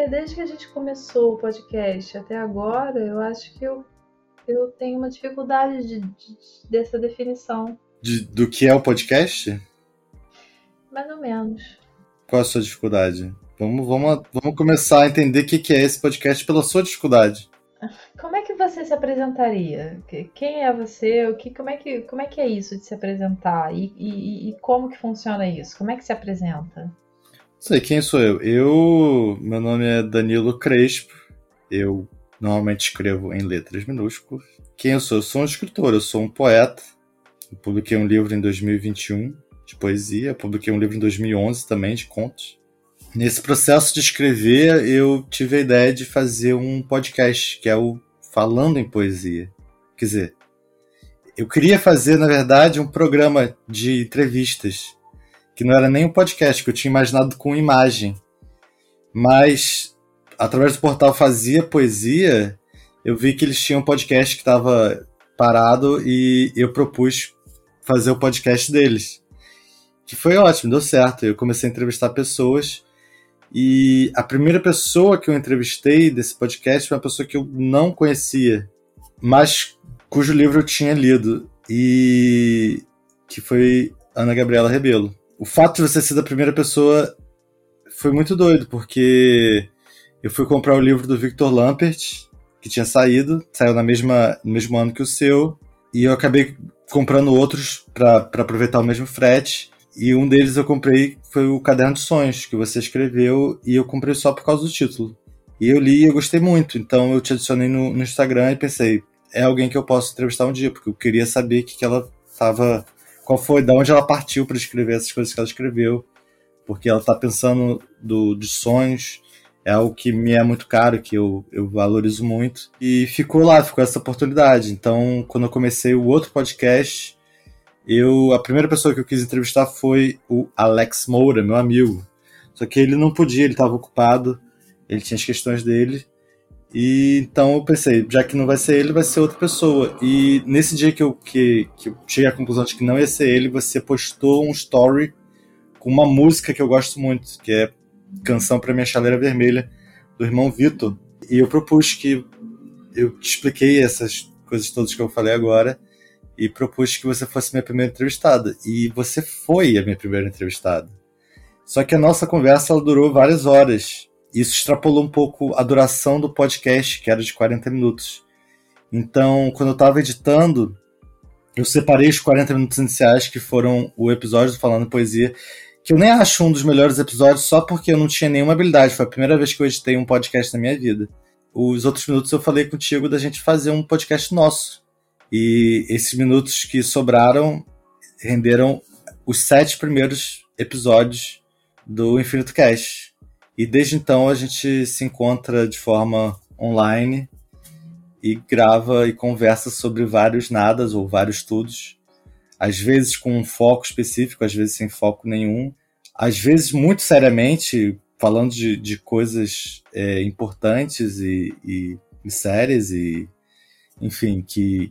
que desde que a gente começou o podcast até agora, eu acho que eu, eu tenho uma dificuldade de, de, dessa definição. De, do que é o podcast? Mais ou menos. Qual a sua dificuldade? Vamos, vamos, vamos começar a entender o que é esse podcast pela sua dificuldade. Como é que você se apresentaria? Quem é você? O que, como, é que, como é que é isso de se apresentar? E, e, e como que funciona isso? Como é que se apresenta? Sei, quem sou eu? Eu. Meu nome é Danilo Crespo. Eu normalmente escrevo em letras minúsculas. Quem eu sou? Eu sou um escritor, eu sou um poeta. Eu publiquei um livro em 2021 de poesia, eu publiquei um livro em 2011 também de contos. Nesse processo de escrever, eu tive a ideia de fazer um podcast, que é o Falando em Poesia. Quer dizer, eu queria fazer, na verdade, um programa de entrevistas, que não era nem um podcast, que eu tinha imaginado com imagem. Mas, através do portal Fazia Poesia, eu vi que eles tinham um podcast que estava parado e eu propus fazer o podcast deles. Que foi ótimo, deu certo. Eu comecei a entrevistar pessoas e a primeira pessoa que eu entrevistei desse podcast foi uma pessoa que eu não conhecia, mas cujo livro eu tinha lido, e que foi Ana Gabriela Rebelo. O fato de você ser da primeira pessoa foi muito doido, porque eu fui comprar o livro do Victor Lampert, que tinha saído, saiu na mesma, no mesmo ano que o seu, e eu acabei comprando outros para aproveitar o mesmo frete. E um deles eu comprei foi o Caderno de Sonhos, que você escreveu, e eu comprei só por causa do título. E eu li e eu gostei muito, então eu te adicionei no, no Instagram e pensei, é alguém que eu posso entrevistar um dia, porque eu queria saber que, que ela estava. Qual foi, de onde ela partiu para escrever essas coisas que ela escreveu, porque ela está pensando do, de sonhos, é algo que me é muito caro, que eu, eu valorizo muito. E ficou lá, ficou essa oportunidade. Então, quando eu comecei o outro podcast, eu a primeira pessoa que eu quis entrevistar foi o Alex Moura, meu amigo. Só que ele não podia, ele estava ocupado, ele tinha as questões dele. E então eu pensei, já que não vai ser ele, vai ser outra pessoa. E nesse dia que eu, que, que eu cheguei à conclusão de que não ia ser ele, você postou um story com uma música que eu gosto muito, que é Canção para Minha Chaleira Vermelha, do irmão Vitor. E eu propus que eu te expliquei essas coisas todas que eu falei agora e propus que você fosse minha primeira entrevistada. E você foi a minha primeira entrevistada. Só que a nossa conversa durou várias horas. Isso extrapolou um pouco a duração do podcast, que era de 40 minutos. Então, quando eu estava editando, eu separei os 40 minutos iniciais, que foram o episódio do Falando Poesia, que eu nem acho um dos melhores episódios só porque eu não tinha nenhuma habilidade. Foi a primeira vez que eu editei um podcast na minha vida. Os outros minutos eu falei contigo da gente fazer um podcast nosso, e esses minutos que sobraram renderam os sete primeiros episódios do Infinito Cast. E desde então a gente se encontra de forma online e grava e conversa sobre vários nadas ou vários estudos. Às vezes com um foco específico, às vezes sem foco nenhum. Às vezes muito seriamente, falando de, de coisas é, importantes e, e, e sérias e, enfim, que,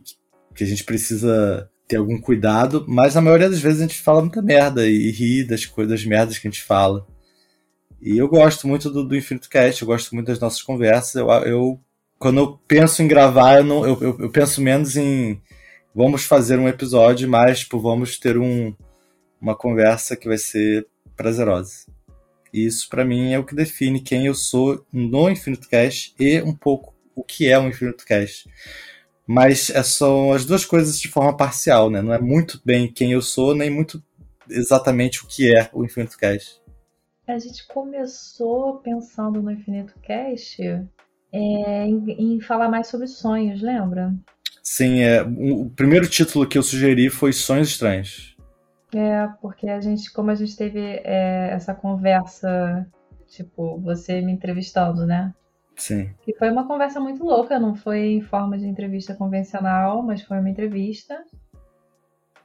que a gente precisa ter algum cuidado, mas na maioria das vezes a gente fala muita merda e ri das coisas, das merdas que a gente fala. E eu gosto muito do, do Infinito Cast, eu gosto muito das nossas conversas. Eu, eu quando eu penso em gravar, eu, não, eu, eu, eu, penso menos em vamos fazer um episódio, mas tipo, vamos ter um, uma conversa que vai ser prazerosa. E isso para mim é o que define quem eu sou no Infinito Cast e um pouco o que é o Infinito Cast mas é, são as duas coisas de forma parcial, né? Não é muito bem quem eu sou, nem muito exatamente o que é o Infinito Cast. A gente começou pensando no Infinito Cast é, em, em, falar mais sobre sonhos, lembra? Sim, é, o primeiro título que eu sugeri foi Sonhos Estranhos. É, porque a gente, como a gente teve é, essa conversa, tipo, você me entrevistando, né? Sim. Que foi uma conversa muito louca, não foi em forma de entrevista convencional, mas foi uma entrevista.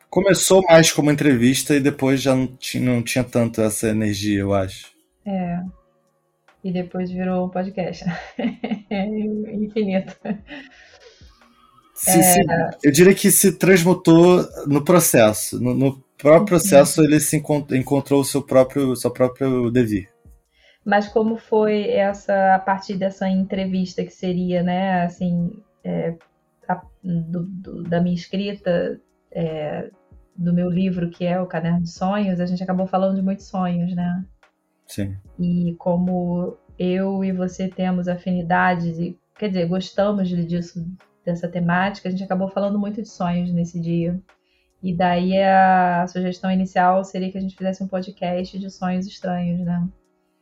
Começou mais como entrevista e depois já não tinha, não tinha tanto essa energia, eu acho. É. E depois virou um podcast. Infinito. Se, é... se, eu diria que se transmutou no processo. No, no próprio processo, ele se encontrou o seu próprio, seu próprio devir. Mas como foi essa a partir dessa entrevista que seria, né, assim, é, a, do, do, da minha escrita, é, do meu livro que é o Caderno de Sonhos, a gente acabou falando de muitos sonhos, né? Sim. E como eu e você temos afinidades e quer dizer gostamos disso dessa temática, a gente acabou falando muito de sonhos nesse dia. E daí a sugestão inicial seria que a gente fizesse um podcast de sonhos estranhos, né?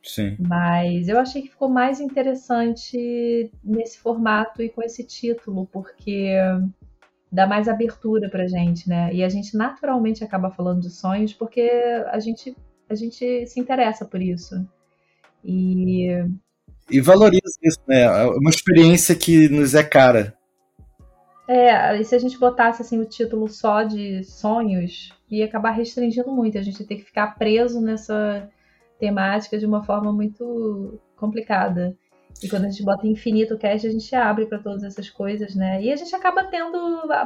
Sim. Mas eu achei que ficou mais interessante nesse formato e com esse título, porque dá mais abertura pra gente, né? E a gente naturalmente acaba falando de sonhos porque a gente, a gente se interessa por isso. E. E valoriza isso, né? É uma experiência que nos é cara. É, e se a gente botasse assim o título só de sonhos, ia acabar restringindo muito. A gente ia ter que ficar preso nessa temática de uma forma muito complicada. E quando a gente bota infinito cast, a gente abre para todas essas coisas, né? E a gente acaba tendo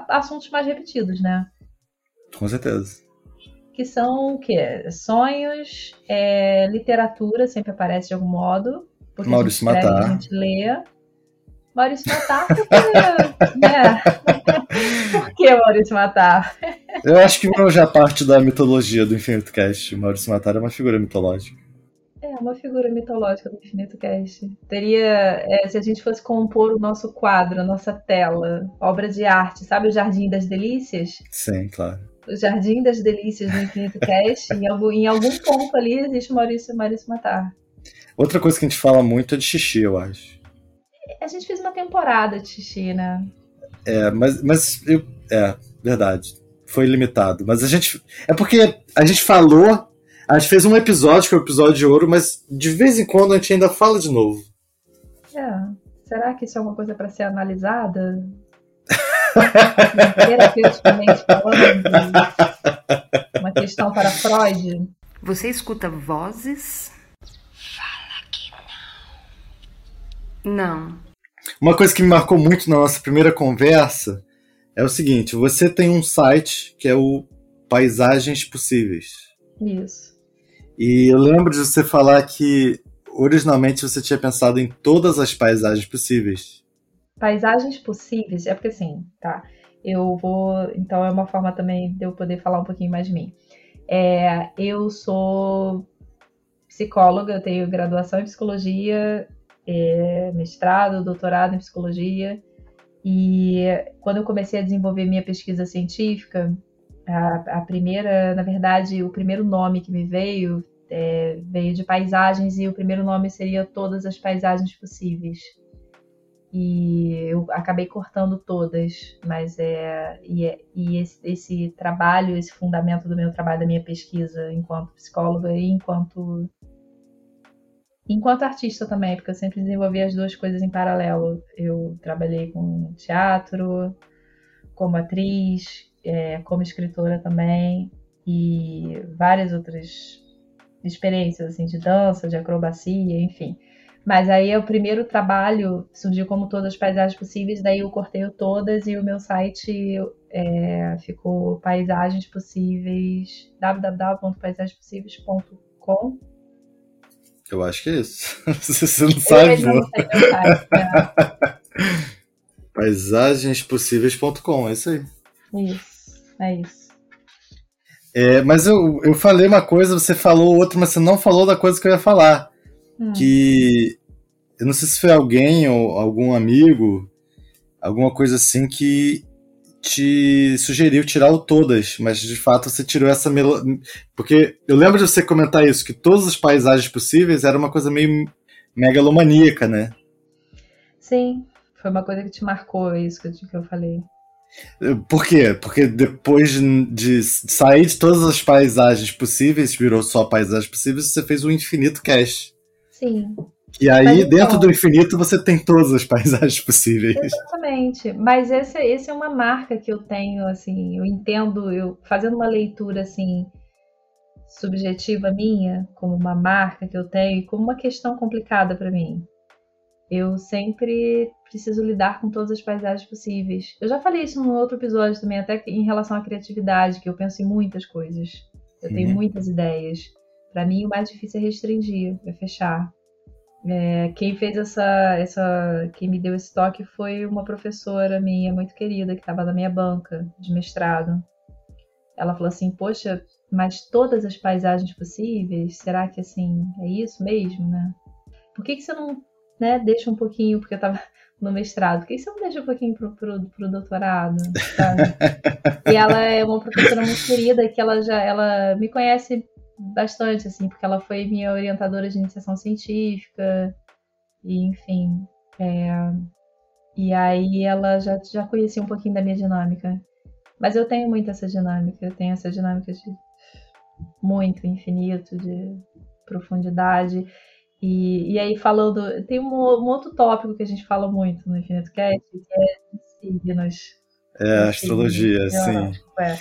assuntos mais repetidos, né? Com certeza. Que são o quê? Sonhos, é, literatura, sempre aparece de algum modo. Porque Maurício a gente escreve, Matar. A gente lê. Maurício Matar, porque, né? Por que Maurício Matar? Eu acho que já parte da mitologia do Infinito Cast. Maurício Matar é uma figura mitológica. É, uma figura mitológica do Infinito Cast. Teria, é, se a gente fosse compor o nosso quadro, a nossa tela, obra de arte, sabe o Jardim das Delícias? Sim, claro. O Jardim das Delícias do Infinito Cast, em, algum, em algum ponto ali existe Maurício, Maurício Matar. Outra coisa que a gente fala muito é de xixi, eu acho. A gente fez uma temporada de xixi, né? É, mas, mas eu, é, verdade. Foi limitado. Mas a gente. É porque a gente falou. A gente fez um episódio, que é o episódio de ouro, mas de vez em quando a gente ainda fala de novo. É. Será que isso é uma coisa para ser analisada? Terapeuticamente falando, uma questão para Freud. Você escuta vozes? Fala que não. Não. Uma coisa que me marcou muito na nossa primeira conversa é o seguinte: você tem um site que é o Paisagens Possíveis. Isso. E eu lembro de você falar que originalmente você tinha pensado em todas as paisagens possíveis. Paisagens possíveis, é porque assim, tá? Eu vou. Então é uma forma também de eu poder falar um pouquinho mais de mim. É, eu sou psicóloga, eu tenho graduação em psicologia, é, mestrado, doutorado em psicologia. E quando eu comecei a desenvolver minha pesquisa científica, a, a primeira, na verdade, o primeiro nome que me veio é, veio de paisagens e o primeiro nome seria Todas as Paisagens Possíveis. E eu acabei cortando todas, mas é. E, é, e esse, esse, trabalho, esse fundamento do meu trabalho, da minha pesquisa enquanto psicóloga e enquanto. Enquanto artista também, porque eu sempre desenvolvi as duas coisas em paralelo. Eu trabalhei com teatro, como atriz, é, como escritora também, e várias outras experiências assim, de dança, de acrobacia, enfim. Mas aí o primeiro trabalho surgiu como todas as paisagens possíveis, daí eu cortei todas e o meu site é, ficou paisagens possíveis www.paisagemspossíveis.com Eu acho que é isso. Você não sabe, não. Site, né? Paisagenspossíveis.com, é isso aí. Isso, é isso. É, mas eu, eu falei uma coisa, você falou outra, mas você não falou da coisa que eu ia falar. Hum. Que eu não sei se foi alguém ou algum amigo, alguma coisa assim que te sugeriu tirar o todas, mas de fato você tirou essa melo... porque eu lembro de você comentar isso que todas as paisagens possíveis era uma coisa meio megalomaníaca, né? Sim, foi uma coisa que te marcou isso que eu falei. Por quê? Porque depois de sair de todas as paisagens possíveis, virou só paisagens possíveis, você fez um infinito cast. Sim. E aí, Mas, dentro então, do infinito, você tem todas as paisagens possíveis. Exatamente. Mas esse, esse é uma marca que eu tenho, assim, eu entendo, eu fazendo uma leitura assim subjetiva minha, como uma marca que eu tenho, como uma questão complicada para mim. Eu sempre preciso lidar com todas as paisagens possíveis. Eu já falei isso num outro episódio também, até em relação à criatividade, que eu penso em muitas coisas. Eu tenho uhum. muitas ideias. Para mim, o mais difícil é restringir, é fechar. É, quem fez essa, essa. Quem me deu esse toque foi uma professora minha, muito querida, que estava na minha banca de mestrado. Ela falou assim: Poxa, mas todas as paisagens possíveis, será que assim, é isso mesmo, né? Por que, que você não né, deixa um pouquinho, porque eu estava no mestrado, por que você não deixa um pouquinho pro, pro, pro doutorado? E ela é uma professora muito querida, que ela já ela me conhece bastante, assim, porque ela foi minha orientadora de iniciação científica, e enfim. É, e aí ela já, já conhecia um pouquinho da minha dinâmica. Mas eu tenho muito essa dinâmica, eu tenho essa dinâmica de muito infinito, de profundidade. E, e aí, falando. Tem um, um, outro tópico que a gente fala muito no Infinito Cast, que é signos. É, astrologia, sim. É.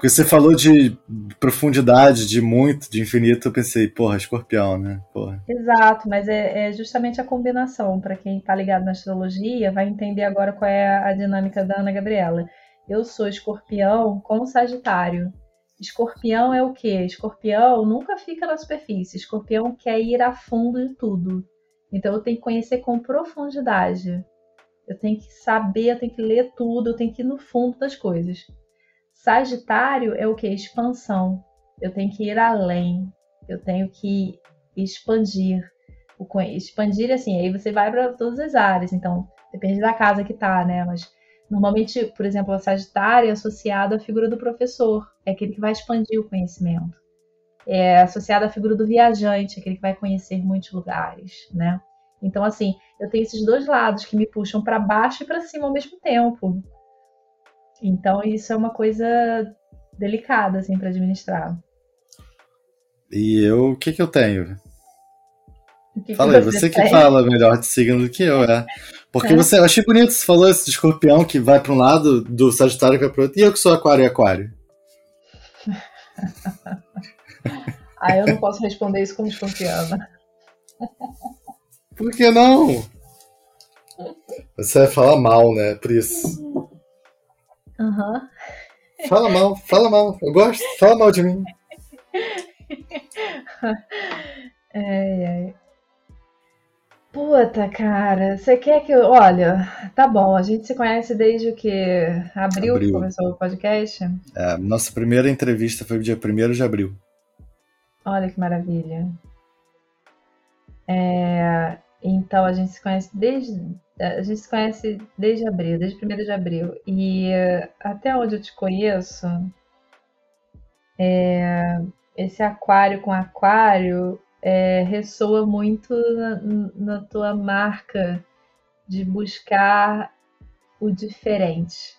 Porque você falou de profundidade, de muito, de infinito, eu pensei, porra, escorpião, né? Porra. Exato, mas é, é justamente a combinação. Para quem está ligado na astrologia, vai entender agora qual é a dinâmica da Ana Gabriela. Eu sou escorpião com Sagitário. Escorpião é o quê? Escorpião nunca fica na superfície. Escorpião quer ir a fundo de tudo. Então eu tenho que conhecer com profundidade. Eu tenho que saber, eu tenho que ler tudo, eu tenho que ir no fundo das coisas. Sagitário é o que? Expansão. Eu tenho que ir além. Eu tenho que expandir. Expandir assim, aí você vai para todas as áreas. Então, depende da casa que tá, né? Mas Normalmente, por exemplo, a Sagitária é associada à figura do professor, é aquele que vai expandir o conhecimento. É associada à figura do viajante, aquele que vai conhecer muitos lugares, né? Então, assim, eu tenho esses dois lados que me puxam para baixo e para cima ao mesmo tempo. Então, isso é uma coisa delicada, assim, para administrar. E eu, o que que eu tenho? Que Falei, você, você que fala melhor de signo do que eu, é. Porque é. você, eu achei bonito, você falou esse de escorpião que vai para um lado, do Sagitário que vai para outro, e eu que sou aquário e aquário. ah, eu não posso responder isso como escorpiana. Por que não? Você vai falar mal, né? Por isso. Uhum. Fala mal, fala mal. Eu gosto, fala mal de mim. É, é. Puta, cara, você quer que eu. Olha, tá bom, a gente se conhece desde o que? Abril, abril. que começou o podcast? É, nossa primeira entrevista foi dia 1 de abril. Olha que maravilha. É, então a gente se conhece desde. A gente se conhece desde abril, desde 1 de abril. E até onde eu te conheço, é, esse aquário com aquário é, ressoa muito na, na tua marca de buscar o diferente.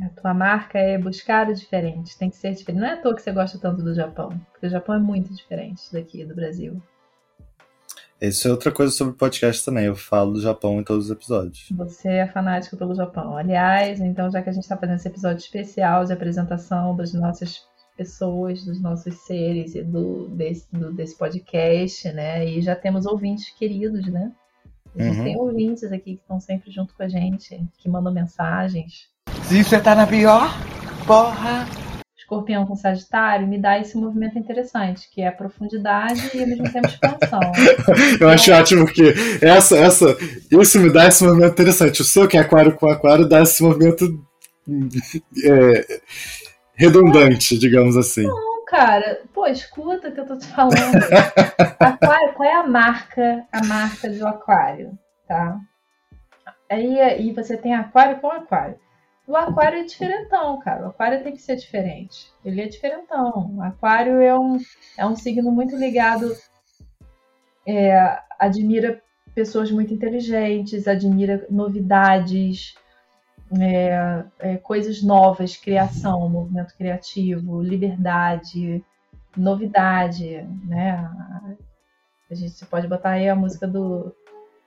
A tua marca é buscar o diferente, tem que ser diferente. Não é à toa que você gosta tanto do Japão, porque o Japão é muito diferente daqui do Brasil. Isso é outra coisa sobre o podcast também. Eu falo do Japão em todos os episódios. Você é fanático pelo Japão. Aliás, então, já que a gente está fazendo esse episódio especial de apresentação das nossas pessoas, dos nossos seres e do desse, do, desse podcast, né? E já temos ouvintes queridos, né? A gente uhum. tem ouvintes aqui que estão sempre junto com a gente, que mandam mensagens. Se você tá na pior, porra! Escorpião com Sagitário me dá esse movimento interessante, que é profundidade e ao mesmo tempo expansão. Eu acho ótimo que essa, essa, isso me dá esse movimento interessante. O seu que é aquário com aquário dá esse movimento é, redundante, digamos assim. Não, cara. Pô, escuta o que eu tô te falando. aquário, qual é a marca, a marca do aquário, tá? Aí, aí você tem aquário com aquário. O aquário é diferentão, cara. O aquário tem que ser diferente. Ele é diferentão. O aquário é um, é um signo muito ligado. É, admira pessoas muito inteligentes, admira novidades, é, é, coisas novas, criação, movimento criativo, liberdade, novidade, né? A gente pode botar aí a música do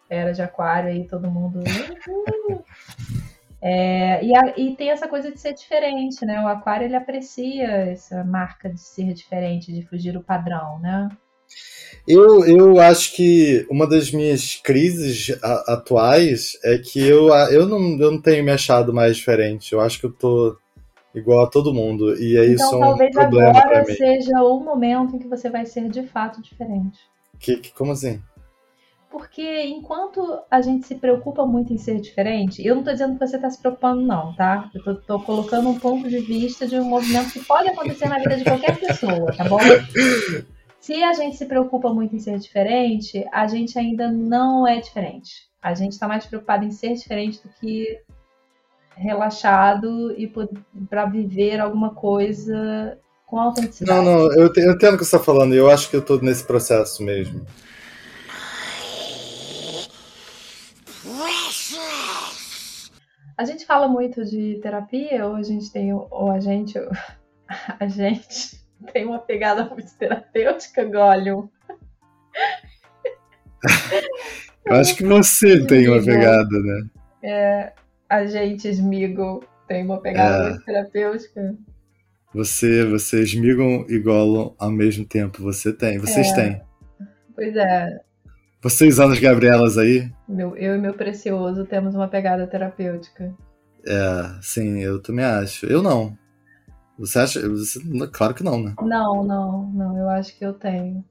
Era de Aquário aí, todo mundo. É, e, a, e, tem essa coisa de ser diferente, né? O aquário ele aprecia essa marca de ser diferente, de fugir do padrão, né? Eu, eu acho que uma das minhas crises a, atuais é que eu, eu, não, eu não tenho me achado mais diferente. Eu acho que eu tô igual a todo mundo. E é então, isso talvez um problema agora seja o momento em que você vai ser de fato diferente. Que, que, como assim? Porque enquanto a gente se preocupa muito em ser diferente, eu não estou dizendo que você está se preocupando, não, tá? Eu estou colocando um ponto de vista de um movimento que pode acontecer na vida de qualquer pessoa, tá bom? Se a gente se preocupa muito em ser diferente, a gente ainda não é diferente. A gente está mais preocupado em ser diferente do que relaxado e para viver alguma coisa com autenticidade. Não, não, eu, te, eu entendo o que você está falando, eu acho que eu estou nesse processo mesmo. A gente fala muito de terapia, ou a gente tem, ou a gente, a gente tem uma pegada muito terapêutica, Gollum. Eu acho que você tem uma pegada, né? É, a gente, Smigo, tem uma pegada é. muito terapêutica. Você, vocês Smigon e Gollum ao mesmo tempo. Você tem, vocês é. têm. Pois é. Vocês, Anas Gabrielas aí? Meu, eu e meu precioso temos uma pegada terapêutica. É, sim, eu também acho. Eu não. Você acha? Você, claro que não, né? Não, não, não. Eu acho que eu tenho.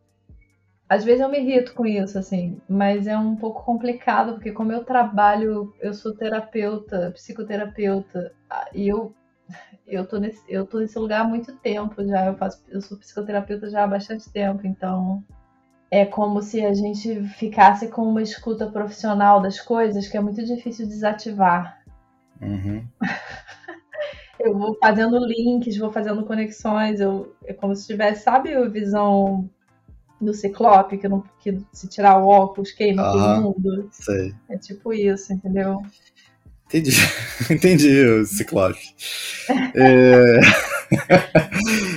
Às vezes eu me irrito com isso, assim, mas é um pouco complicado, porque como eu trabalho, eu sou terapeuta, psicoterapeuta, e eu eu tô nesse, eu tô nesse lugar há muito tempo já, eu faço, eu sou psicoterapeuta já há bastante tempo, então é como se a gente ficasse com uma escuta profissional das coisas que é muito difícil desativar. Uhum. eu vou fazendo links, vou fazendo conexões, eu, é como se tivesse, sabe, a visão do Ciclope, que, não, que se tirar o óculos queima todo mundo. Sei. É tipo isso, entendeu? Entendi, entendi o Ciclope. é...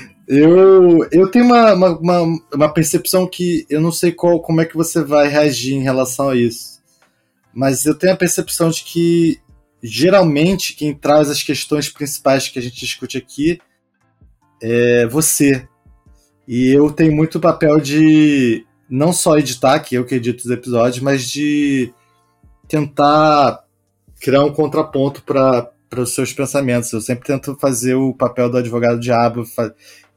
Eu, eu tenho uma, uma, uma, percepção que eu não sei qual, como é que você vai reagir em relação a isso. Mas eu tenho a percepção de que geralmente quem traz as questões principais que a gente discute aqui é você. E eu tenho muito papel de não só editar, que eu que edito os episódios, mas de tentar criar um contraponto para os seus pensamentos. Eu sempre tento fazer o papel do advogado diabo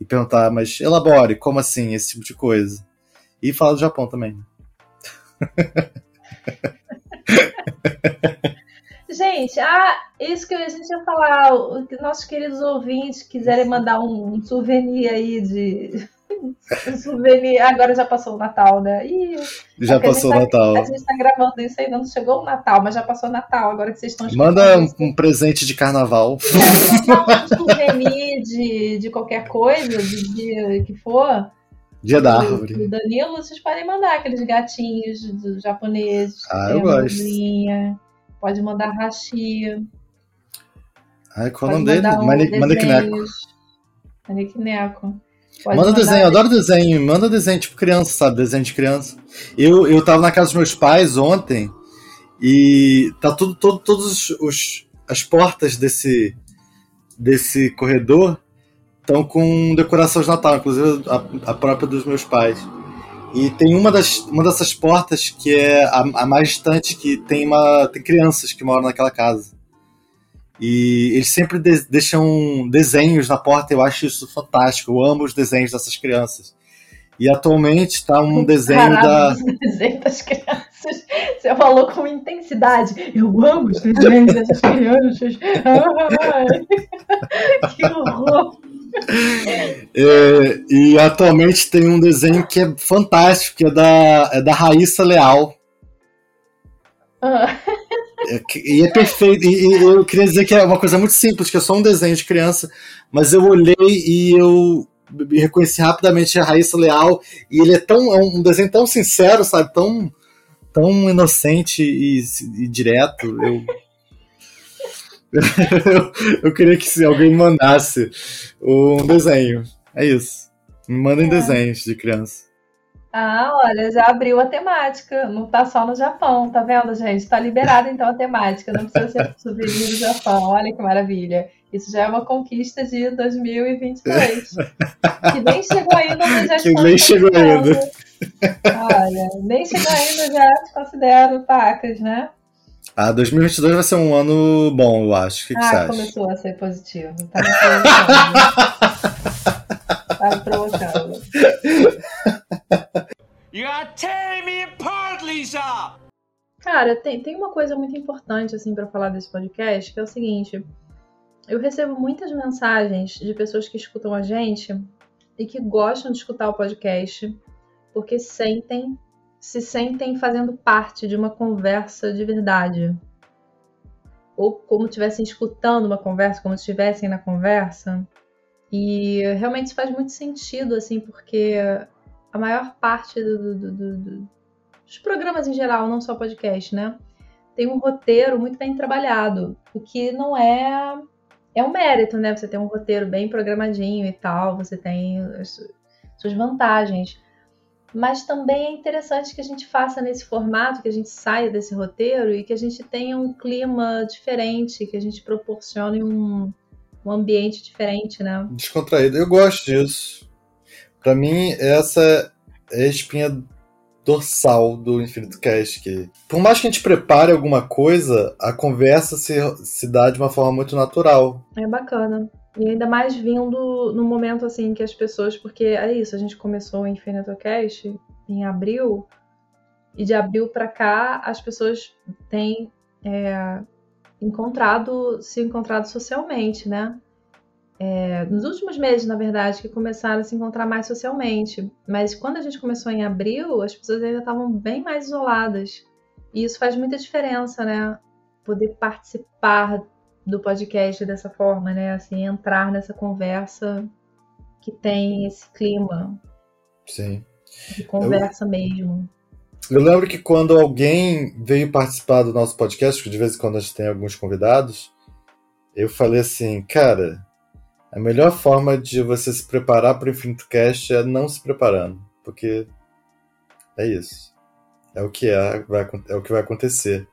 e perguntar, mas elabore, como assim, esse tipo de coisa. E fala do Japão também. Gente, ah, isso que a gente ia falar, nossos queridos ouvintes quiserem mandar um, um souvenir aí de um souvenir. Agora já passou o Natal, né? Ih, já é passou o tá, Natal. A gente tá gravando isso ainda, não chegou o Natal, mas já passou o Natal, agora que vocês estão Manda um, um, presente de carnaval. É, um souvenir de, de qualquer coisa, de dia que for. Dia da árvore. Do Danilo, vocês podem mandar aqueles gatinhos japoneses. Ah, eu gosto. Pode mandar hashi. Ai, qual é o nome dele? Um Manequineco. Manequineco. Pode manda desenho, eu adoro desenho. Manda desenho, tipo criança, sabe? Desenho de criança. Eu, eu tava na casa dos meus pais ontem e tá tudo, todo, todos os, as portas desse, desse corredor estão com decoração de Natal, inclusive a, a, própria dos meus pais. E tem uma, das, uma dessas portas que é a, a mais distante que tem, uma, tem crianças que moram naquela casa. E eles sempre de deixam desenhos na porta, eu acho isso fantástico. Eu amo os desenhos dessas crianças. E atualmente está um desenho Caralho, da. desenho das crianças. Você falou com intensidade. Eu amo os desenhos dessas crianças. que horror! É, e atualmente tem um desenho que é fantástico, que é da, é da Raíssa Leal. Ah. É, e é perfeito. E, e, eu queria dizer que é uma coisa muito simples, que é só um desenho de criança, mas eu olhei e eu reconheci rapidamente a Raíssa Leal, e ele é tão é um desenho tão sincero, sabe? Tão, tão inocente e, e direto. Eu, eu, eu, queria que se alguém mandasse um desenho. É isso. Me mandem é. desenhos de criança. Ah, olha, já abriu a temática. Não tá só no Japão, tá vendo, gente? Tá liberada então a temática. Não precisa ser souvenir do Japão. Olha que maravilha. Isso já é uma conquista de 2022. que nem chegou ainda, mas já Que nem chegou ainda. Olha, nem chegou ainda, já te considero pacas, né? Ah, 2022 vai ser um ano bom, eu acho. O que, que ah, você acha? começou a ser positivo. Tá me provocando. tá me provocando. You got 10 Delícia! Cara, tem, tem uma coisa muito importante, assim, para falar desse podcast, que é o seguinte. Eu recebo muitas mensagens de pessoas que escutam a gente e que gostam de escutar o podcast porque sentem, se sentem fazendo parte de uma conversa de verdade. Ou como estivessem escutando uma conversa, como estivessem na conversa. E realmente isso faz muito sentido, assim, porque a maior parte do, do, do, dos programas em geral, não só podcast, né? Tem um roteiro muito bem trabalhado, o que não é é um mérito, né? Você tem um roteiro bem programadinho e tal, você tem as suas vantagens. Mas também é interessante que a gente faça nesse formato, que a gente saia desse roteiro e que a gente tenha um clima diferente, que a gente proporcione um, um ambiente diferente, né? Descontraído. Eu gosto disso. Para mim, essa é a espinha dorsal do Infinito Cast. Que, por mais que a gente prepare alguma coisa, a conversa se, se dá de uma forma muito natural. É bacana. E ainda mais vindo no momento assim que as pessoas. Porque é isso, a gente começou o Infinito Cast em abril. E de abril para cá, as pessoas têm é, encontrado, se encontrado socialmente, né? é, nos últimos meses, na verdade, que começaram a se encontrar mais socialmente. Mas quando a gente começou em abril, as pessoas ainda estavam bem mais isoladas. E isso faz muita diferença, né? Poder participar do podcast dessa forma, né? Assim, entrar nessa conversa que tem esse clima. Sim. De conversa eu, mesmo. Eu lembro que quando alguém veio participar do nosso podcast, que de vez em quando a gente tem alguns convidados, eu falei assim, cara, a melhor forma de você se preparar para o Infinito Cast é não se preparando, porque é isso. É o que é, vai, é o que vai acontecer.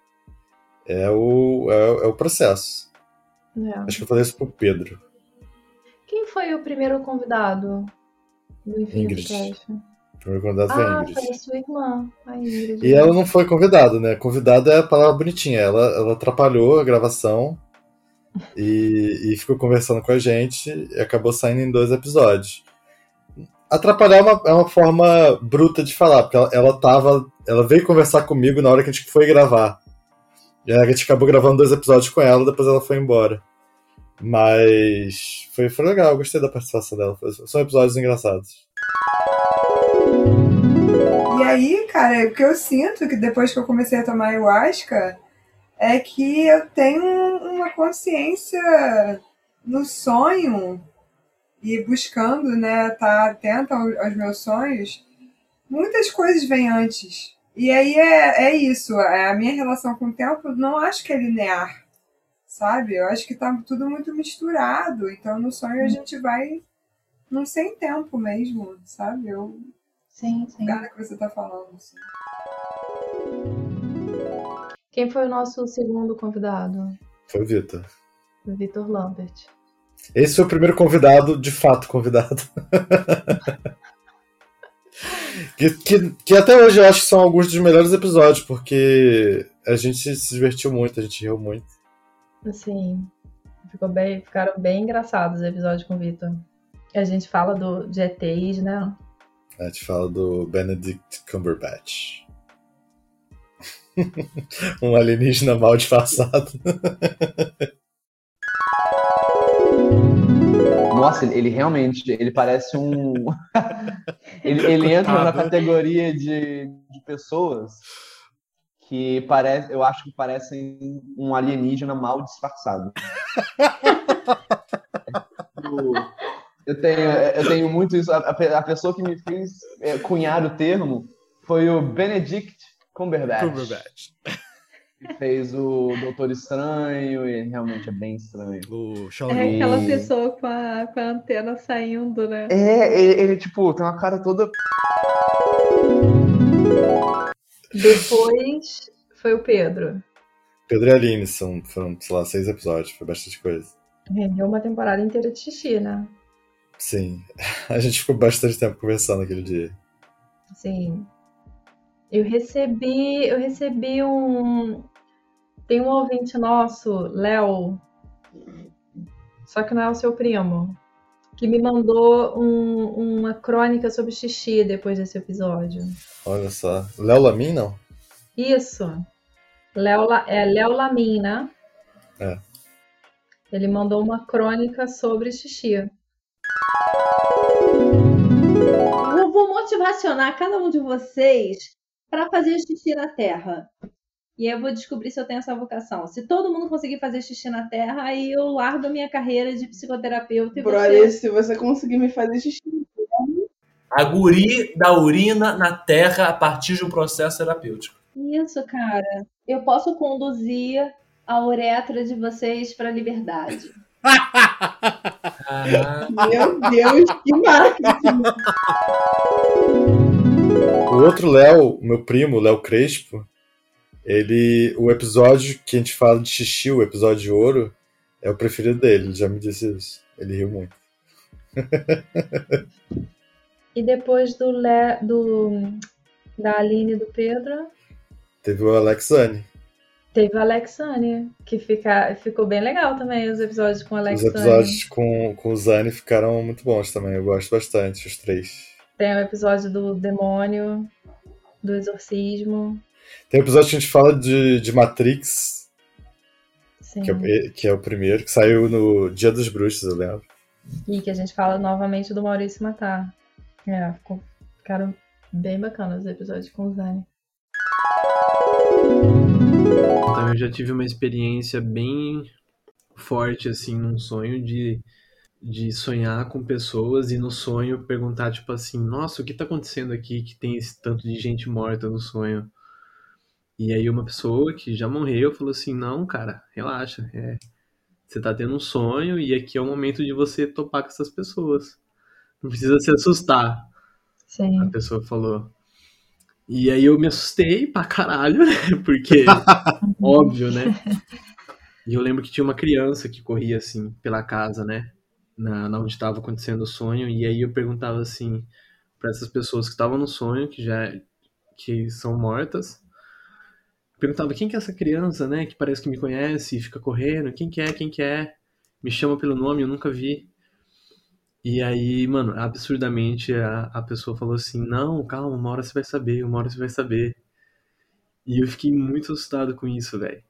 É o, é, é o processo. É. Acho que eu falei isso pro Pedro. Quem foi o primeiro convidado do Ingrid. O primeiro convidado ah, foi a Ingrid. foi a sua irmã, a Ingrid. E ela não foi convidada, né? Convidada é a palavra bonitinha. Ela, ela atrapalhou a gravação e, e ficou conversando com a gente e acabou saindo em dois episódios. Atrapalhar é uma, é uma forma bruta de falar, porque ela, ela tava. Ela veio conversar comigo na hora que a gente foi gravar. A gente acabou gravando dois episódios com ela, depois ela foi embora. Mas foi, foi legal, gostei da participação dela. São episódios engraçados. E aí, cara, o que eu sinto que depois que eu comecei a tomar ayahuasca, é que eu tenho uma consciência no sonho e buscando, né, estar tá atenta aos meus sonhos, muitas coisas vêm antes. E aí é, é isso, é, a minha relação com o tempo não acho que é linear, sabe? Eu acho que tá tudo muito misturado, então no sonho a gente vai não sem tempo mesmo, sabe? Eu sim, sim. Cara que você tá falando. Assim. Quem foi o nosso segundo convidado? Foi o Vitor. Vitor Lambert. Esse foi o primeiro convidado, de fato convidado. que, que, que, até hoje eu acho que são alguns dos melhores episódios, porque a gente se divertiu muito, a gente riu muito. Sim. Ficou bem, ficaram bem engraçados os episódios com o Vitor. A gente fala do, de ETs, né? A gente fala do Benedict Cumberbatch. um alienígena mal disfarçado. Nossa, ele, ele, realmente, ele parece um. ele, ele entra na categoria de, de pessoas que parece, eu acho que parecem um alienígena mal disfarçado. eu, tenho, eu tenho muito isso. A, a pessoa que me fez é, cunhar o termo foi o Benedict Cumberbatch. Cumberbatch. Fez o Doutor Estranho e realmente é bem estranho. O É aquela pessoa com a, com a antena saindo, né? É, ele, ele, tipo, tem uma cara toda. Depois foi o Pedro. Pedro e a Aline são, foram, sei lá, seis episódios, foi bastante coisa. Rendeu uma temporada inteira de xixi, né? Sim. A gente ficou bastante tempo conversando aquele dia. Sim. Eu recebi, eu recebi um. Tem um ouvinte nosso, Léo, só que não é o seu primo, que me mandou um, uma crônica sobre xixi depois desse episódio. Olha só. Léo Lamin, não? Isso. Léo, é Léo Lamin, né? É. Ele mandou uma crônica sobre xixi. Eu vou motivacionar cada um de vocês para fazer xixi na Terra. E aí eu vou descobrir se eu tenho essa vocação. Se todo mundo conseguir fazer xixi na Terra, aí eu largo a minha carreira de psicoterapeuta e Brother, você... se você conseguir me fazer xixi a guri da urina na terra a partir de um processo terapêutico. Isso, cara. Eu posso conduzir a uretra de vocês para a liberdade. Meu Deus, que marketing! O outro Léo, meu primo, Léo Crespo, ele. O episódio que a gente fala de xixi, o episódio de ouro, é o preferido dele. Ele já me disse isso. Ele riu muito. E depois do, Le, do da Aline e do Pedro. Teve o Alexane. Teve o Alexane, que fica, ficou bem legal também os episódios com o Alexane. Os episódios com, com o Zane ficaram muito bons também, eu gosto bastante, os três. Tem o episódio do demônio, do exorcismo. Tem o episódio que a gente fala de, de Matrix, Sim. Que, é, que é o primeiro, que saiu no Dia dos Bruxos, eu lembro. E que a gente fala novamente do Maurício Matar. É, ficaram bem bacanas os episódios com o Zane. Então eu já tive uma experiência bem forte, assim, num sonho de, de sonhar com pessoas e no sonho perguntar, tipo assim, nossa, o que tá acontecendo aqui que tem esse tanto de gente morta no sonho? E aí uma pessoa que já morreu falou assim, não, cara, relaxa, é, você tá tendo um sonho e aqui é o momento de você topar com essas pessoas. Não precisa se assustar. Sim. A pessoa falou. E aí eu me assustei pra caralho, né? Porque, óbvio, né? E eu lembro que tinha uma criança que corria assim pela casa, né? Na, na onde estava acontecendo o sonho. E aí eu perguntava assim para essas pessoas que estavam no sonho, que já que são mortas. Perguntava quem que é essa criança, né? Que parece que me conhece e fica correndo. Quem que é? Quem que é? Me chama pelo nome, eu nunca vi. E aí, mano, absurdamente a, a pessoa falou assim: Não, calma, uma hora você vai saber, uma hora você vai saber. E eu fiquei muito assustado com isso, velho.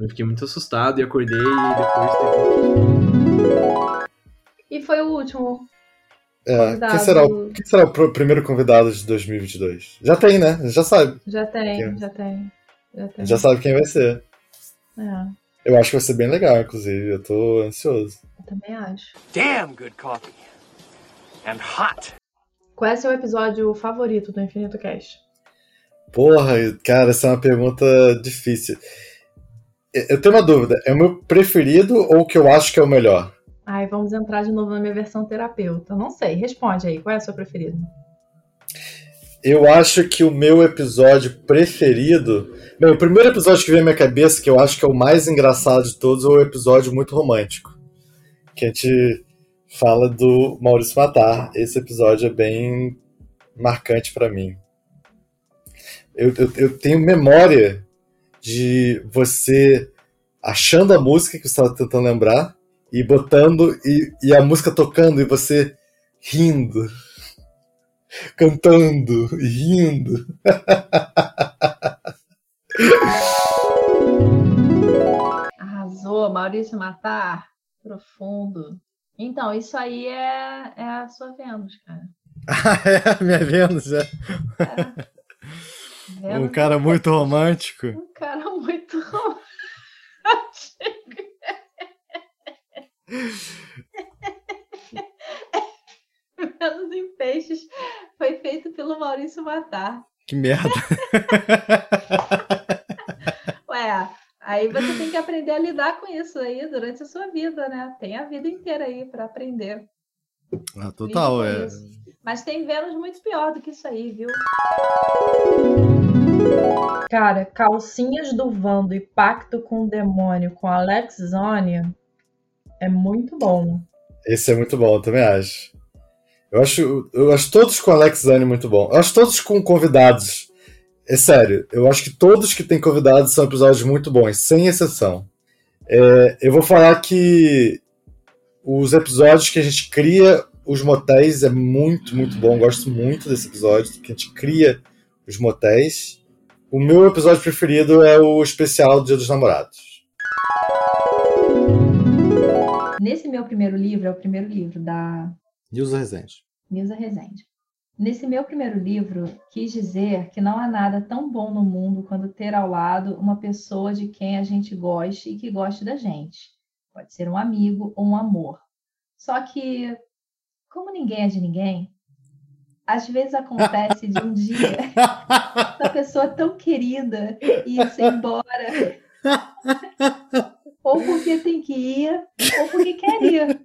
Eu fiquei muito assustado e acordei e depois teve E foi o último. É, quem será, o, quem será o primeiro convidado de 2022? Já tem, né? Já sabe. Já tem, quem... já tem. Já tem. Já sabe quem vai ser. É. Eu acho que vai ser bem legal, inclusive. Eu tô ansioso. Eu também acho. Damn good coffee. And hot. Qual é seu episódio favorito do Infinito Cast? Porra, cara, essa é uma pergunta difícil. Eu tenho uma dúvida. É o meu preferido ou o que eu acho que é o melhor? Ai, vamos entrar de novo na minha versão terapeuta. Não sei, responde aí. Qual é o seu preferido? Eu acho que o meu episódio preferido. Bem, o primeiro episódio que vem à minha cabeça, que eu acho que é o mais engraçado de todos, é o episódio muito romântico. Que a gente fala do Maurício Matar. Esse episódio é bem marcante para mim. Eu, eu, eu, tenho memória de você achando a música que você estava tentando lembrar e botando e, e a música tocando e você rindo cantando e rindo. Arrasou, Maurício Matar. Profundo. Então, isso aí é, é a sua Vênus, cara. Ah, é? Minha Vênus, é. é. Um cara é muito romântico. Um cara muito romântico. Vênus em Peixes foi feito pelo Maurício Matar. Que merda! Ué, aí você tem que aprender a lidar com isso aí durante a sua vida, né? Tem a vida inteira aí para aprender. Ah, total, é. Isso. Mas tem Vênus muito pior do que isso aí, viu? Cara, Calcinhas do Vando e Pacto com o Demônio com Alex Zone é muito bom. Esse é muito bom, eu também acho. Eu acho, eu acho todos com Alex Zane muito bom. Eu acho todos com convidados. É sério, eu acho que todos que têm convidados são episódios muito bons, sem exceção. É, eu vou falar que os episódios que a gente cria os motéis é muito, muito bom. Gosto muito desse episódio, que a gente cria os motéis. O meu episódio preferido é o especial Dia dos Namorados. Nesse meu primeiro livro, é o primeiro livro da Nilza Rezende. Nilza Rezende. Nesse meu primeiro livro, quis dizer que não há nada tão bom no mundo quanto ter ao lado uma pessoa de quem a gente goste e que goste da gente. Pode ser um amigo ou um amor. Só que, como ninguém é de ninguém, às vezes acontece de um dia essa pessoa tão querida ir-se embora. ou porque tem que ir, ou porque quer ir.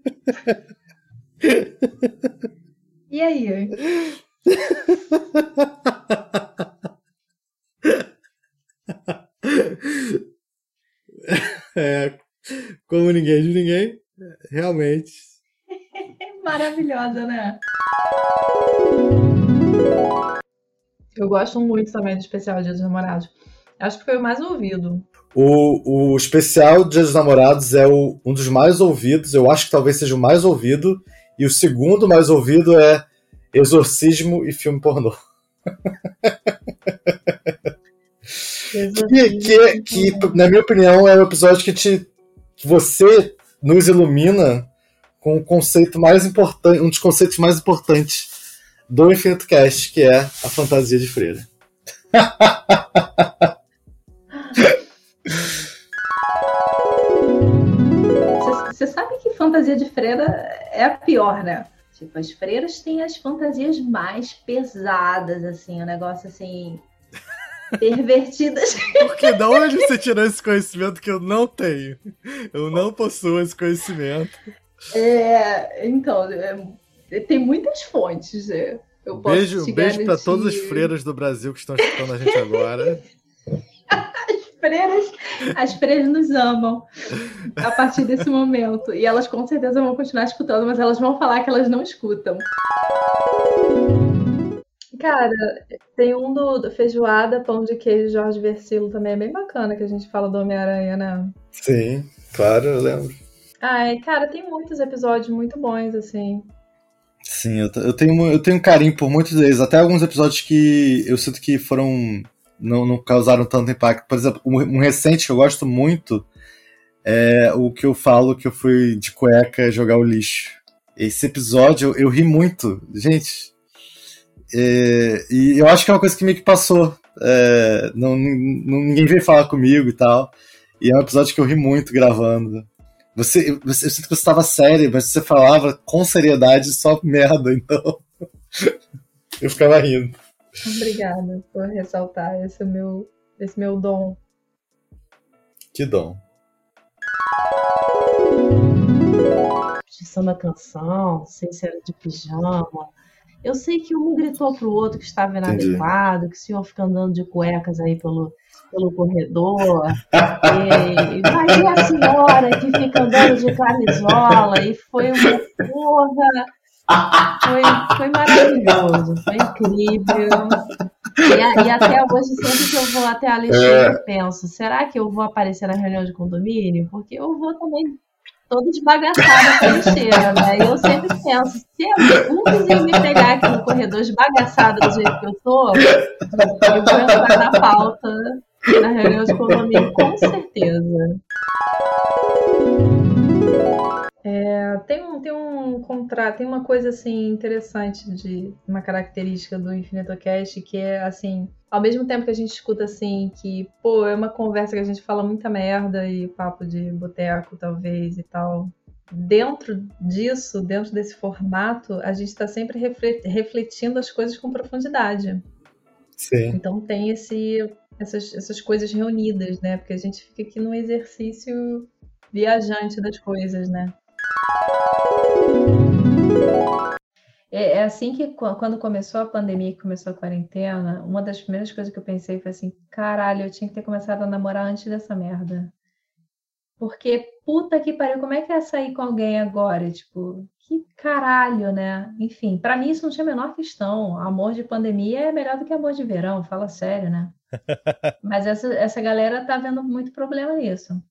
E aí? É, como ninguém de ninguém, realmente. Maravilhosa, né? Eu gosto muito também do especial Dia dos Namorados. Acho que foi o mais ouvido. O, o especial Dia dos Namorados é o, um dos mais ouvidos, eu acho que talvez seja o mais ouvido, e o segundo mais ouvido é Exorcismo e filme pornô. que, que, que, na minha opinião, é o episódio que te que você nos ilumina com o conceito mais importante, um dos conceitos mais importantes do Infinito Cast, que é a fantasia de freira. Você sabe que fantasia de freira é a pior, né? Tipo, as freiras têm as fantasias mais pesadas, assim, o um negócio assim. pervertidas. Porque da onde você tirou esse conhecimento que eu não tenho? Eu não possuo esse conhecimento. É, então, é, tem muitas fontes. É. Eu posso beijo beijo para todas as freiras do Brasil que estão escutando a gente agora. as freiras, as freiras nos amam a partir desse momento. E elas com certeza vão continuar escutando, mas elas vão falar que elas não escutam. Cara, tem um do, do Feijoada, Pão de Queijo, Jorge Versilo também é bem bacana, que a gente fala do Homem-Aranha, né? Sim, claro, eu lembro. Ai, cara, tem muitos episódios muito bons, assim. Sim, eu, eu, tenho, eu tenho carinho por muitos deles. Até alguns episódios que eu sinto que foram. Não, não causaram tanto impacto. Por exemplo, um, um, recente que eu gosto muito é o que eu falo que eu fui de cueca jogar o lixo. Esse episódio eu, eu ri muito. Gente. É, e eu acho que é uma coisa que meio que passou. É, não, não, ninguém veio falar comigo e tal. E é um episódio que eu ri muito gravando. Você, você, eu sinto que você estava sério, mas você falava com seriedade só merda, então. eu ficava rindo. Obrigada por ressaltar esse meu, esse meu dom. Que dom? Repetição da canção, não sei se era de pijama. Eu sei que um gritou pro outro que estava inadequado, que o senhor fica andando de cuecas aí pelo, pelo corredor. E, vai ver a senhora que fica andando de camisola e foi uma porra. Foi, foi maravilhoso, foi incrível. E, e, até hoje, sempre que eu vou até a lixeira, eu penso: será que eu vou aparecer na reunião de condomínio? Porque eu vou também toda esbagaçada com a lixeira, né? E eu sempre penso: se um vizinho me pegar aqui no corredor esbagaçado do jeito que eu tô, eu vou entrar na pauta na reunião de condomínio, com certeza. É, tem um, tem um contrato, tem uma coisa assim interessante de uma característica do InfinitoCast que é assim, ao mesmo tempo que a gente escuta assim que, pô, é uma conversa que a gente fala muita merda e papo de boteco talvez e tal. Dentro disso, dentro desse formato, a gente está sempre refletindo as coisas com profundidade. Sim. Então tem esse essas, essas coisas reunidas, né? Porque a gente fica aqui num exercício viajante das coisas, né? É, é assim que quando começou a pandemia, que começou a quarentena, uma das primeiras coisas que eu pensei foi assim, caralho, eu tinha que ter começado a namorar antes dessa merda. Porque, puta que pariu, como é que é sair com alguém agora? Tipo, que caralho, né? Enfim, para mim isso não tinha a menor questão. Amor de pandemia é melhor do que amor de verão, fala sério, né? Mas essa, essa galera tá vendo muito problema nisso.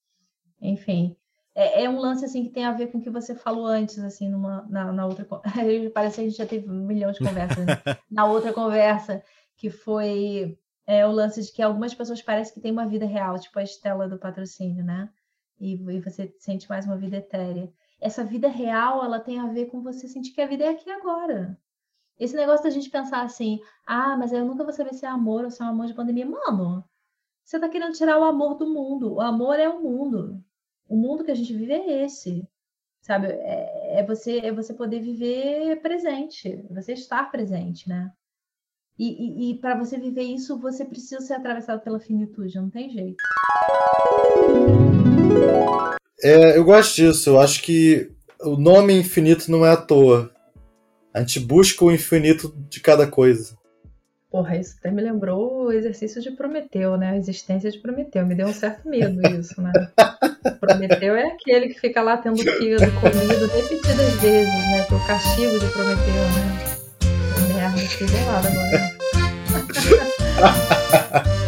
Enfim, é, é, um lance assim que tem a ver com o que você falou antes, assim, numa, na, na outra. Parece que a gente já teve um milhão de conversas. Né? na outra conversa, que foi é o lance de que algumas pessoas parecem que têm uma vida real, tipo a Estela do patrocínio, né? E, e você sente mais uma vida etérea. Essa vida real, ela tem a ver com você sentir que a vida é aqui agora. Esse negócio da gente pensar assim, ah, mas eu nunca vou saber se é amor ou se é um amor de pandemia. Mano, você tá querendo tirar o amor do mundo. O amor é o mundo. O mundo que a gente vive é esse. Sabe? É, é você, é você poder viver presente, é você estar presente, né? E, e, e para você viver isso, você precisa ser atravessado pela finitude, não tem jeito. É, eu gosto disso. Eu acho que o nome infinito não é à toa. A gente busca o infinito de cada coisa. Porra, isso até me lembrou o exercício de Prometeu, né? A existência de Prometeu. Me deu um certo medo isso, né? Prometeu é aquele que fica lá tendo fígado comido repetidas vezes, né? Que é o castigo de Prometeu, né? Merda, fiquei bolada agora.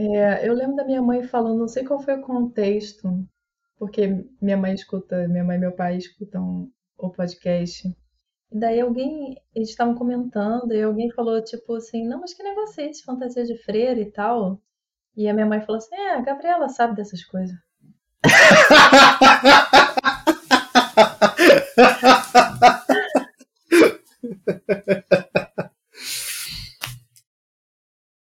É, eu lembro da minha mãe falando, não sei qual foi o contexto, porque minha mãe escuta, minha mãe e meu pai escutam o podcast. E daí alguém, eles estavam comentando, e alguém falou, tipo assim, não, mas que negócio é esse, fantasia de freira e tal? E a minha mãe falou assim, é, a Gabriela sabe dessas coisas.